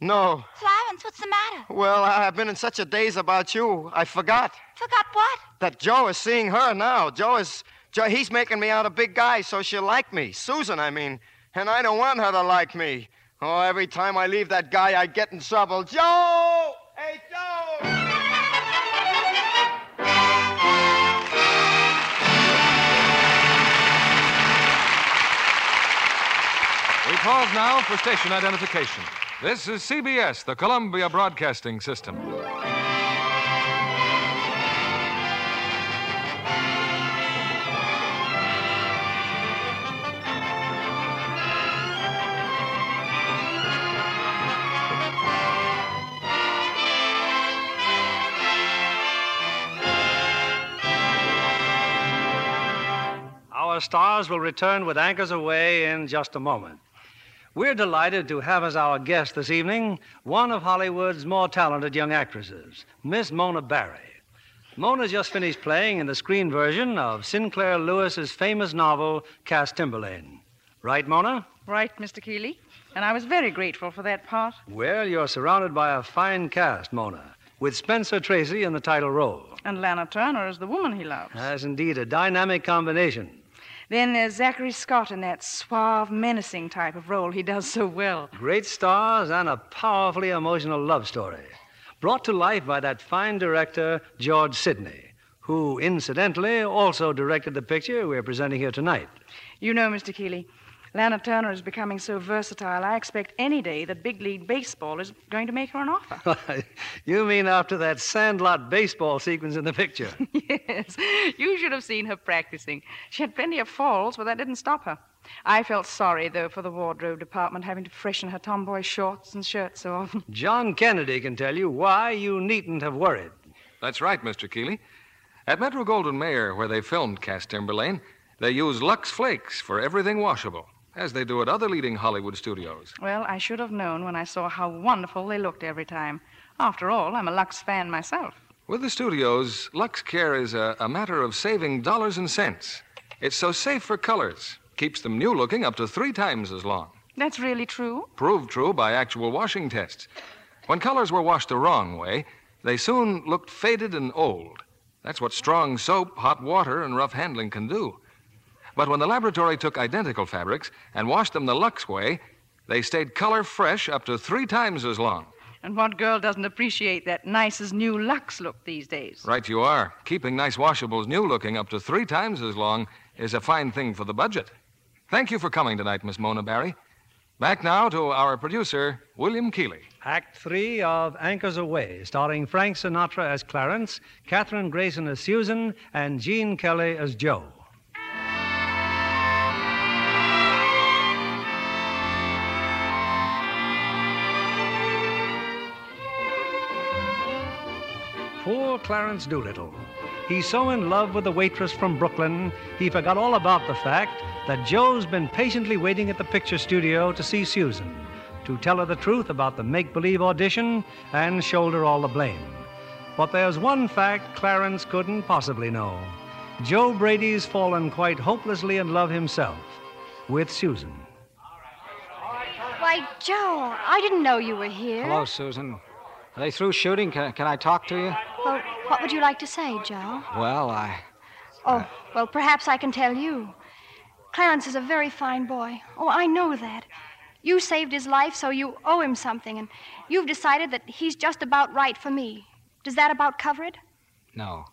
No. Florence, what's the matter? Well, I- I've been in such a daze about you, I forgot Forgot what? that Joe is seeing her now. Joe is. Joe, he's making me out a big guy so she'll like me. Susan, I mean. And I don't want her to like me. Oh, every time I leave that guy, I get in trouble. Joe! Hey, Joe! Pause now for station identification. This is CBS, the Columbia Broadcasting System. Our stars will return with Anchors Aweigh in just a moment. We're delighted to have as our guest this evening one of Hollywood's more talented young actresses, Miss Mona Barrie. Mona's just finished playing in the screen version of Sinclair Lewis's famous novel, Cass Timberlane. Right, Mona? Right, Mr. Keighley. And I was very grateful for that part. Well, you're surrounded by a fine cast, Mona, with Spencer Tracy in the title role. And Lana Turner as the woman he loves. That's indeed a dynamic combination. Then there's Zachary Scott in that suave, menacing type of role he does so well. Great stars and a powerfully emotional love story. Brought to life by that fine director, George Sidney, who, incidentally, also directed the picture we're presenting here tonight. You know, Mr. Keighley, Lana Turner is becoming so versatile, I expect any day that Big League Baseball is going to make her an offer. you mean after that sandlot baseball sequence in the picture? yes. You should have seen her practicing. She had plenty of falls, but that didn't stop her. I felt sorry, though, for the wardrobe department having to freshen her tomboy shorts and shirts so often. John Kennedy can tell you why you needn't have worried. That's right, Mr. Keighley. At Metro Goldwyn Mayer, where they filmed Cass Timberlane, they use Lux Flakes for everything washable, as they do at other leading Hollywood studios. Well, I should have known when I saw how wonderful they looked every time. After all, I'm a Lux fan myself. With the studios, Lux Care is a, a matter of saving dollars and cents. It's so safe for colors, keeps them new looking up to three times as long. That's really true? Proved true by actual washing tests. When colors were washed the wrong way, they soon looked faded and old. That's what strong soap, hot water, and rough handling can do. But when the laboratory took identical fabrics and washed them the Lux way, they stayed color fresh up to three times as long. And what girl doesn't appreciate that nice as new Lux look these days? Right, you are. Keeping nice washables new looking up to three times as long is a fine thing for the budget. Thank you for coming tonight, Miss Mona Barrie. Back now to our producer, William Keighley. Act three of Anchors Aweigh, starring Frank Sinatra as Clarence, Kathryn Grayson as Susan, and Gene Kelly as Joe. Clarence Doolittle. He's so in love with the waitress from Brooklyn, he forgot all about the fact that Joe's been patiently waiting at the picture studio to see Susan, to tell her the truth about the make believe audition and shoulder all the blame. But there's one fact Clarence couldn't possibly know Joe Brady's fallen quite hopelessly in love himself with Susan. Why, Joe, I didn't know you were here. Hello, Susan. Are they through shooting? Can, can I talk to you? Well, what would you like to say, Joe? Well, I. Oh, well, perhaps I can tell you. Clarence is a very fine boy. Oh, I know that. You saved his life, so you owe him something, and you've decided that he's just about right for me. Does that about cover it? No.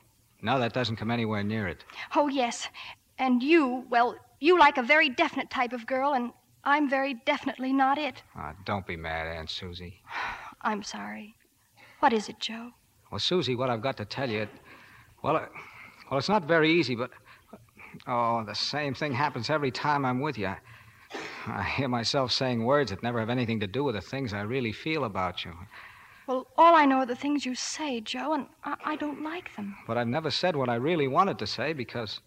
No, that doesn't come anywhere near it. Oh, yes. And you, well, you like a very definite type of girl, and I'm very definitely not it. Ah, don't be mad, Aunt Susie. I'm sorry. What is it, Joe? Well, Susie, what I've got to tell you, it, well, it, well, it's not very easy, but oh, the same thing happens every time I'm with you. I, I hear myself saying words that never have anything to do with the things I really feel about you. Well, all I know are the things you say, Joe, and I, I don't like them. But I've never said what I really wanted to say because,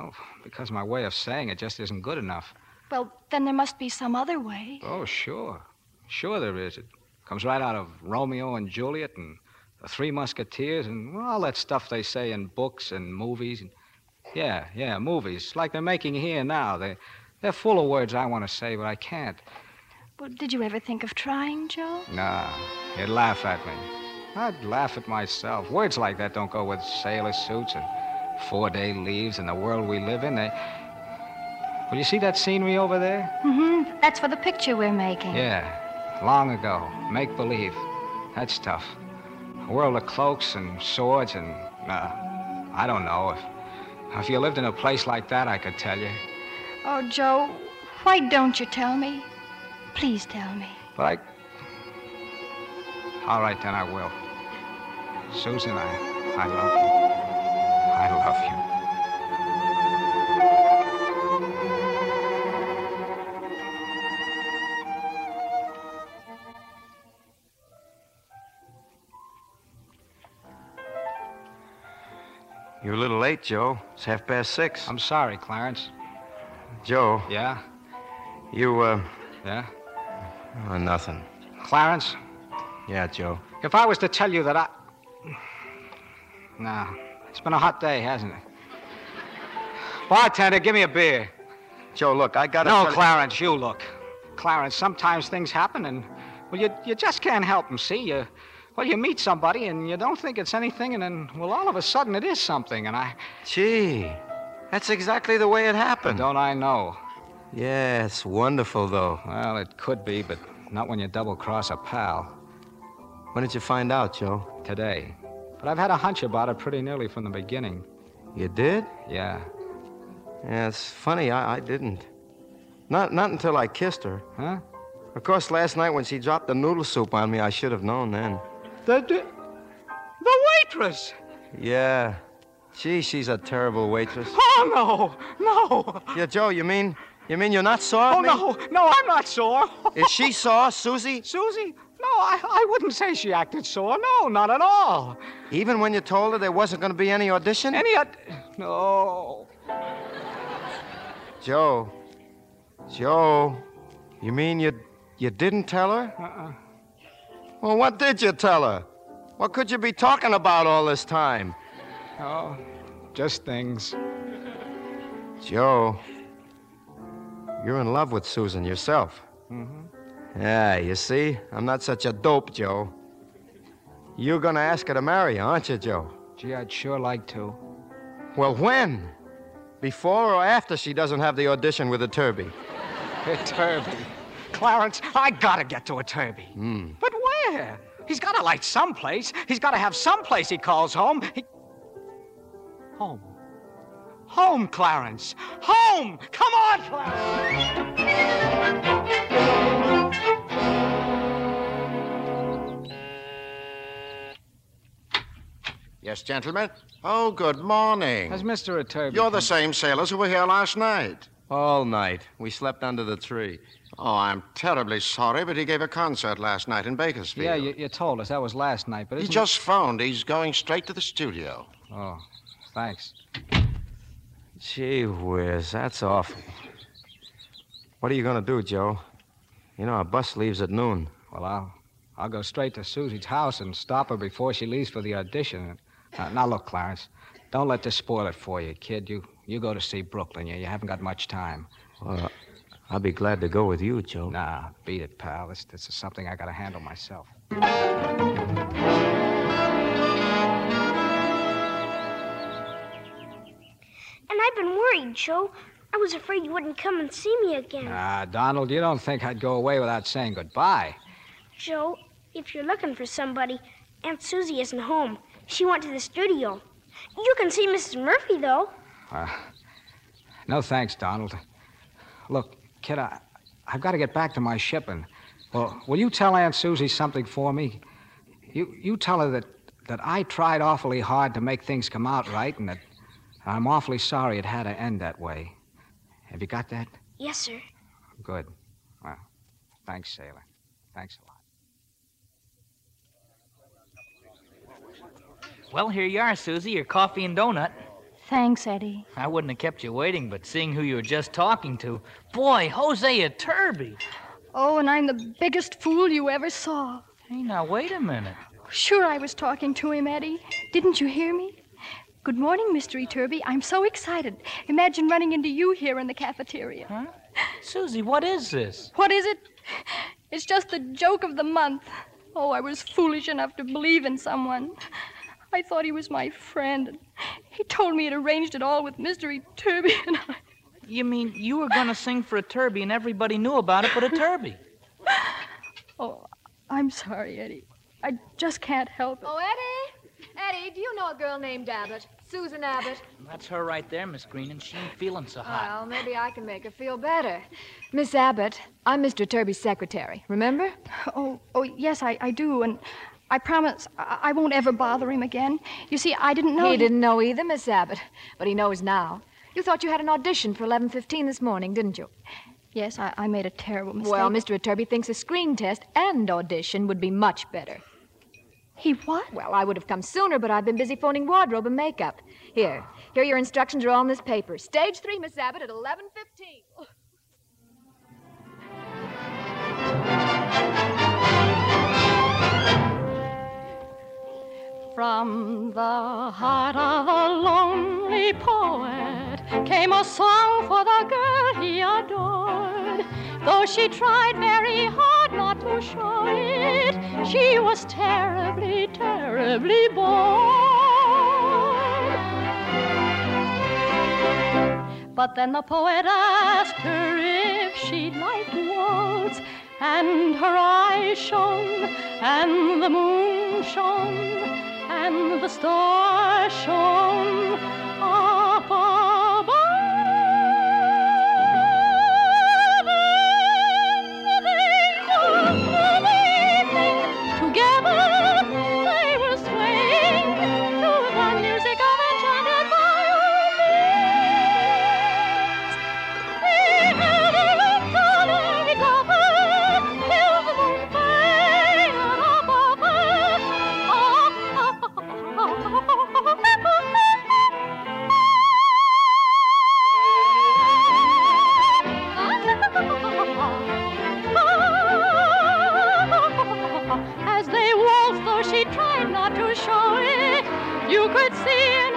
oh, because my way of saying it just isn't good enough. Well, then there must be some other way. Oh, sure. Sure there is. It comes right out of Romeo and Juliet and the Three Musketeers and all that stuff they say in books and movies. Yeah, yeah, movies, like they're making here now. They, they're full of words I want to say, but I can't. Well, did you ever think of trying, Joe? Nah, you'd laugh at me. I'd laugh at myself. Words like that don't go with sailor suits and four day leaves and the world we live in. They... Well, you see that scenery over there? Mm-hmm. That's for the picture we're making. Yeah, long ago. Make believe. That's tough. A world of cloaks and swords and, uh, I don't know. If, if you lived in a place like that, I could tell you. Oh, Joe, why don't you tell me? Please tell me. But I. All right, then I will. Susan, I, I love you. I love you. Late, Joe. It's half past six. I'm sorry, Clarence. Joe. Yeah? You, uh. Yeah? Oh, nothing. Clarence, Yeah, Joe. if I was to tell you that I. No, it's been a hot day, hasn't it? Bartender, give me a beer. Joe, look, I gotta. No, Clarence, you look. Clarence, sometimes things happen and, well, you, you just can't help them, see? You, well, you meet somebody and you don't think it's anything, and then, well, all of a sudden it is something, and I. Gee, that's exactly the way it happened. Don't I know? Yeah, it's wonderful, though. Well, it could be, but not when you double cross a pal. When did you find out, Joe? Today. But I've had a hunch about it pretty nearly from the beginning. You did? Yeah. Yeah, it's funny. I, I didn't. Not, not until I kissed her. Huh? Of course, last night when she dropped the noodle soup on me, I should have known then. The, the, the waitress! Yeah. Gee, she's a terrible waitress. Oh, no, no. Yeah, Joe, you mean you mean you're not sore Oh, no, no, I'm not sore. Is she sore, Susie? Susie? No, I, I wouldn't say she acted sore. No, not at all. Even when you told her there wasn't going to be any audition? Any od- No. Joe. Joe. You mean you you didn't tell her? Uh-uh. Well, what did you tell her? What could you be talking about all this time? Oh, just things. Joe. You're in love with Susan yourself. Mm-hmm. Yeah, you see? I'm not such a dope, Joe. You're gonna ask her to marry, you, aren't you, Joe? Gee, I'd sure like to. Well, when? Before or after she doesn't have the audition with the Iturbi? Iturbi. Clarence, I gotta get to Iturbi. Hmm. But where? He's gotta light someplace. He's gotta have someplace he calls home. He... Home. Home, Clarence. Home! Come on, Clarence! Yes, gentlemen. Oh, good morning. Has Mr. Iturbi You're the same sailors who were here last night. All night. We slept under the tree. Oh, I'm terribly sorry, but he gave a concert last night in Bakersfield. Yeah, you, you told us. That was last night, but He isn't just phoned. He's going straight to the studio. Oh, thanks. Gee whiz, that's awful. What are you gonna do, Joe? You know, our bus leaves at noon. Well, I'll, I'll go straight to Susie's house and stop her before she leaves for the audition. Uh, now, look, Clarence, don't let this spoil it for you, kid. You, you go to see Brooklyn. You, you haven't got much time. Well, I'll be glad to go with you, Joe. Nah, beat it, pal. This, this is something I gotta handle myself. And I've been worried, Joe. I was afraid you wouldn't come and see me again. Ah, Donald, you don't think I'd go away without saying goodbye. Joe, if you're looking for somebody, Aunt Susie isn't home. She went to the studio. You can see Mrs. Murphy, though. Uh, no thanks, Donald. Look, kid, I, I've got to get back to my shipping. Well, will you tell Aunt Susie something for me? You, you tell her that, that I tried awfully hard to make things come out right and that I'm awfully sorry it had to end that way. Have you got that? Yes, sir. Good. Well, thanks, Sailor. Thanks a lot. Well, here you are, Susie, your coffee and donut. Thanks, Eddie. I wouldn't have kept you waiting, but seeing who you were just talking to, boy, Jose Iturbi. Oh, and I'm the biggest fool you ever saw. Hey, now wait a minute. Sure, I was talking to him, Eddie. Didn't you hear me? Good morning, Mr. Iturbi. I'm so excited. Imagine running into you here in the cafeteria. Huh? Susie, what is this? What is it? It's just the joke of the month. Oh, I was foolish enough to believe in someone. I thought he was my friend. And he told me he'd arranged it all with Mr. Iturbi, and I. You mean you were going to sing for Iturbi and everybody knew about it but Iturbi? Oh, I'm sorry, Eddie. I just can't help it. Oh, Eddie! Eddie, do you know a girl named Abbott? Susan Abbott? That's her right there, Miss Green, and she ain't feeling so hot. Well, maybe I can make her feel better. Miss Abbott, I'm Mr. Iturbi's secretary. Remember? Oh, oh, yes, I, I do, and I promise I, I won't ever bother him again. You see, I didn't know. He didn't know either, Miss Abbott, but he knows now. You thought you had an audition for 11:15 this morning, didn't you? Yes, I, I made a terrible mistake. Well, Mr. Iturbi thinks a screen test and audition would be much better. He what? Well, I would have come sooner, but I've been busy phoning wardrobe and makeup. Here, here your instructions are all in this paper. Stage three, Miss Abbott, at 11:15. From the heart of a lonely poet came a song for the girl he adored. Though she tried very hard not to show it, she was terribly, terribly bored. But then the poet asked her if she'd like waltz, and her eyes shone, and the moon shone, and the stars shone ah, you could see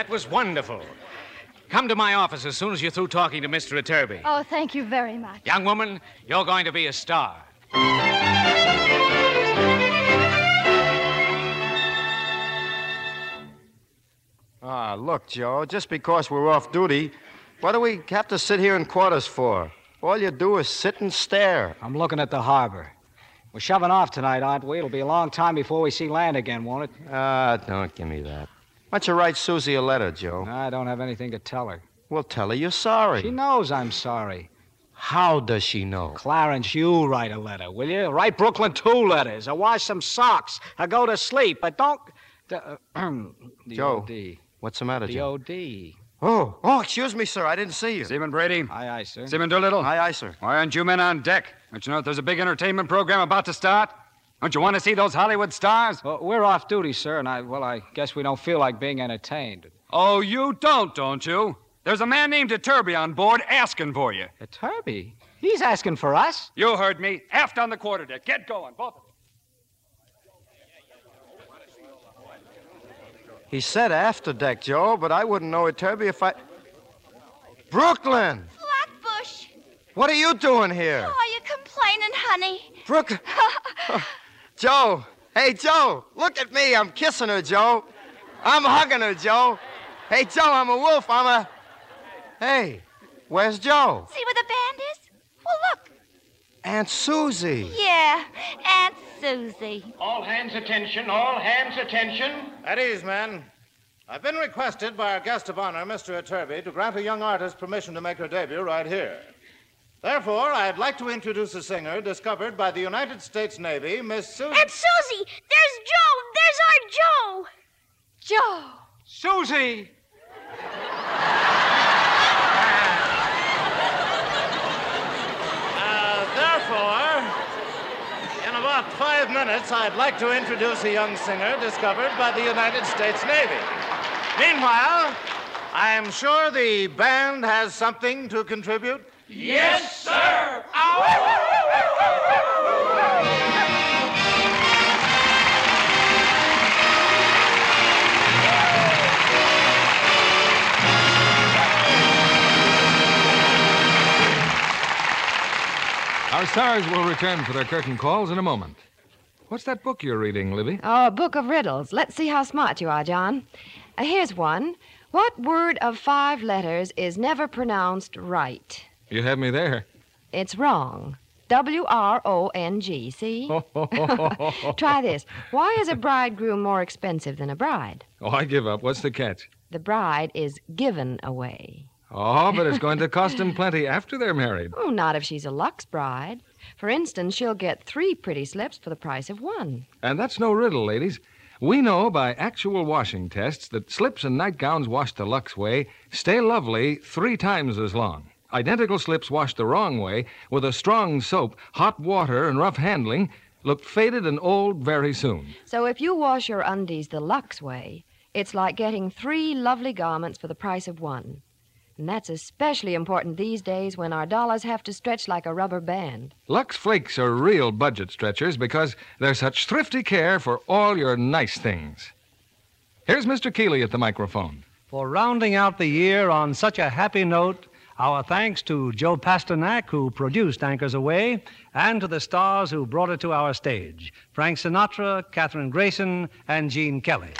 that was wonderful. Come to my office as soon as you're through talking to Mr. Iturbi. Oh, thank you very much. Young woman, you're going to be a star. Ah, look, Joe, just because we're off duty, what do we have to sit here in quarters for? All you do is sit and stare. I'm looking at the harbor. We're shoving off tonight, aren't we? It'll be a long time before we see land again, won't it? Ah, don't give me that. Why don't you write Susie a letter, Joe? I don't have anything to tell her. Well, tell her you're sorry. She knows I'm sorry. How does she know? Clarence, you write a letter, will you? Write Brooklyn two letters, or wash some socks, or go to sleep, but don't. Uh, the Joe, OD. what's the matter, The Joe? OD. Oh, oh, excuse me, sir. I didn't see you. Seaman Brady. Aye, aye, sir. Seaman Doolittle. Aye, aye, sir. Why aren't you men on deck? Don't you know that there's a big entertainment program about to start? Don't you want to see those Hollywood stars? Well, we're off duty, sir, and I, well, I guess we don't feel like being entertained. Oh, you don't, don't you? There's a man named Iturbi on board asking for you. Uh, Iturbi? He's asking for us? You heard me. Aft on the quarterdeck. Get going, both of you. He said after deck, Joe, but I wouldn't know it, Iturbi, if I. Brooklyn! Flatbush. What are you doing here? Oh, are you complaining, honey? Brooklyn. Joe. Hey, Joe, look at me. I'm kissing her, Joe. I'm hugging her, Joe. Hey, Joe, I'm a wolf. I'm a. Hey, where's Joe? See where the band is? Well, look. Aunt Susie. Yeah, Aunt Susie. All hands attention, all hands attention. At ease, men. I've been requested by our guest of honor, Mr. Iturbi, to grant a young artist permission to make her debut right here. Therefore, I'd like to introduce a singer discovered by the United States Navy, Miss Susie. Aunt Susie! There's Joe! There's our Joe! Joe! Susie! Uh, therefore, in about five minutes, I'd like to introduce a young singer discovered by the United States Navy. Meanwhile, I'm sure the band has something to contribute. Yes, sir. Our stars will return for their curtain calls in a moment. What's that book you're reading, Libby? Oh, a book of riddles. Let's see how smart you are, John. Uh, here's one. What word of five letters is never pronounced right? You have me there. It's wrong. W R O N G, see? Try this. Why is a bridegroom more expensive than a bride? Oh, I give up. What's the catch? The bride is given away. Oh, but it's going to cost them plenty after they're married. Oh, not if she's a Lux bride. For instance, she'll get three pretty slips for the price of one. And that's no riddle, ladies. We know by actual washing tests that slips and nightgowns washed the Lux way stay lovely three times as long. Identical slips washed the wrong way with a strong soap, hot water, and rough handling look faded and old very soon. So if you wash your undies the Lux way, it's like getting three lovely garments for the price of one. And that's especially important these days when our dollars have to stretch like a rubber band. Lux Flakes are real budget stretchers because they're such thrifty care for all your nice things. Here's Mr. Keighley at the microphone. For rounding out the year on such a happy note, our thanks to Joe Pasternak, who produced Anchors Aweigh, and to the stars who brought it to our stage Frank Sinatra, Kathryn Grayson, and Gene Kelly.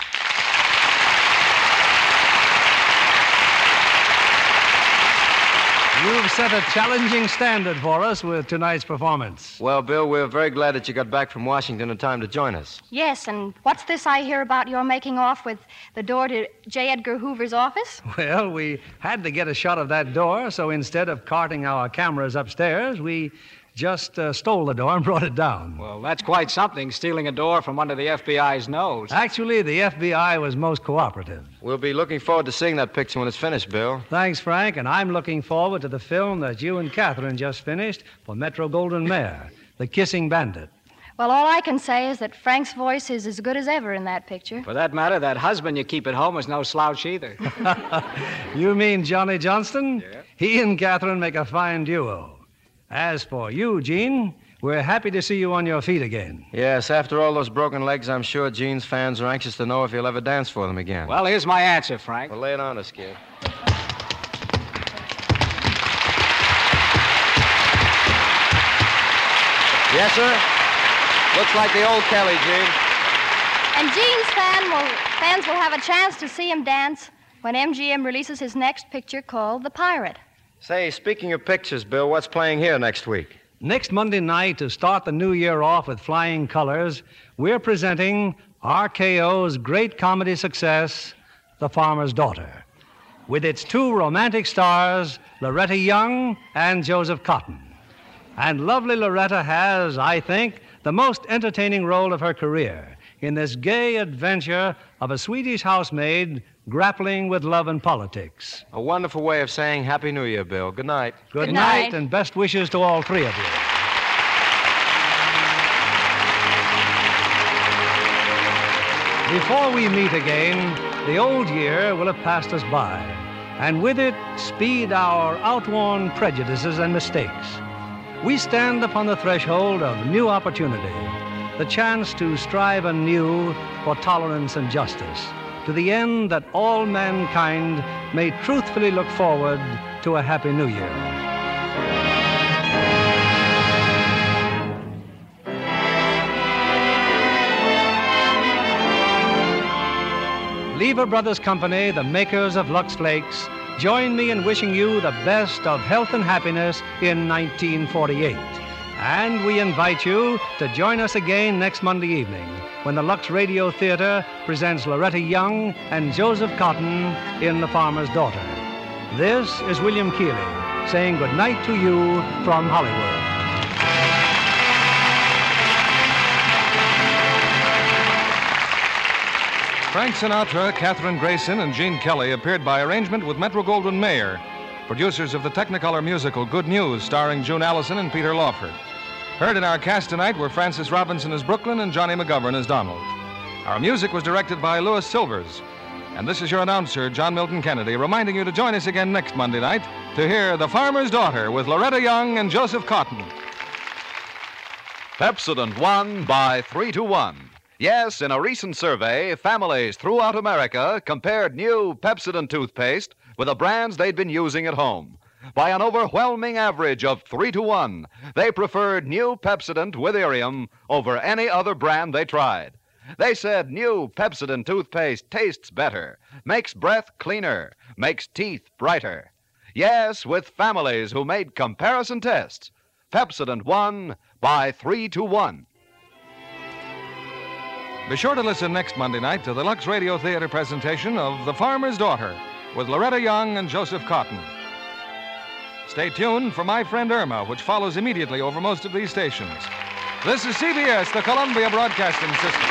You've set a challenging standard for us with tonight's performance. Well, Bill, we're very glad that you got back from Washington in time to join us. Yes, and what's this I hear about your making off with the door to J. Edgar Hoover's office? Well, we had to get a shot of that door, so instead of carting our cameras upstairs, we just uh, stole the door and brought it down. Well, that's quite something, stealing a door from under the FBI's nose. Actually, the FBI was most cooperative. We'll be looking forward to seeing that picture when it's finished, Bill. Thanks, Frank, and I'm looking forward to the film that you and Kathryn just finished for Metro Goldwyn Mayer, The Kissing Bandit. Well, all I can say is that Frank's voice is as good as ever in that picture. For that matter, that husband you keep at home is no slouch either. You mean Johnny Johnston? Yeah. He and Kathryn make a fine duo. As for you, Gene, we're happy to see you on your feet again. Yes, after all those broken legs, I'm sure Gene's fans are anxious to know if he'll ever dance for them again. Well, here's my answer, Frank. Well, lay it on us, kid. Yes, sir? Looks like the old Kelly, Gene. And Gene's fan will, fans will have a chance to see him dance when MGM releases his next picture called The Pirate. Say, speaking of pictures, Bill, what's playing here next week? Next Monday night, to start the new year off with flying colors, we're presenting RKO's great comedy success, The Farmer's Daughter, with its two romantic stars, Loretta Young and Joseph Cotten. And lovely Loretta has, I think, the most entertaining role of her career in this gay adventure of a Swedish housemaid grappling with love and politics. A wonderful way of saying Happy New Year, Bill. Good night. Good, Good night. night, and best wishes to all three of you. Before we meet again, the old year will have passed us by, and with it speed our outworn prejudices and mistakes. We stand upon the threshold of new opportunity, the chance to strive anew for tolerance and justice to the end that all mankind may truthfully look forward to a Happy New Year. Lever Brothers Company, the makers of Lux Flakes, join me in wishing you the best of health and happiness in 1948. And we invite you to join us again next Monday evening when the Lux Radio Theater presents Loretta Young and Joseph Cotten in The Farmer's Daughter. This is William Keighley saying good night to you from Hollywood. Frank Sinatra, Kathryn Grayson, and Gene Kelly appeared by arrangement with Metro Goldwyn Mayer, producers of the Technicolor musical Good News, starring June Allyson and Peter Lawford. Heard in our cast tonight were Frances Robinson as Brooklyn and Johnny McGovern as Donald. Our music was directed by Louis Silvers. And this is your announcer, John Milton Kennedy, reminding you to join us again next Monday night to hear The Farmer's Daughter with Loretta Young and Joseph Cotten. Pepsodent won by 3 to 1. Yes, in a recent survey, families throughout America compared new Pepsodent toothpaste with the brands they'd been using at home. By an overwhelming average of 3 to 1, they preferred new Pepsodent with Irium over any other brand they tried. They said new Pepsodent toothpaste tastes better, makes breath cleaner, makes teeth brighter. Yes, with families who made comparison tests, Pepsodent won by 3 to 1. Be sure to listen next Monday night to the Lux Radio Theater presentation of The Farmer's Daughter with Loretta Young and Joseph Cotten. Stay tuned for My Friend Irma, which follows immediately over most of these stations. This is CBS, the Columbia Broadcasting System.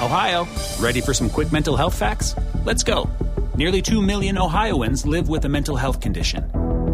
Ohio, ready for some quick mental health facts? Let's go. Nearly 2 million Ohioans live with a mental health condition.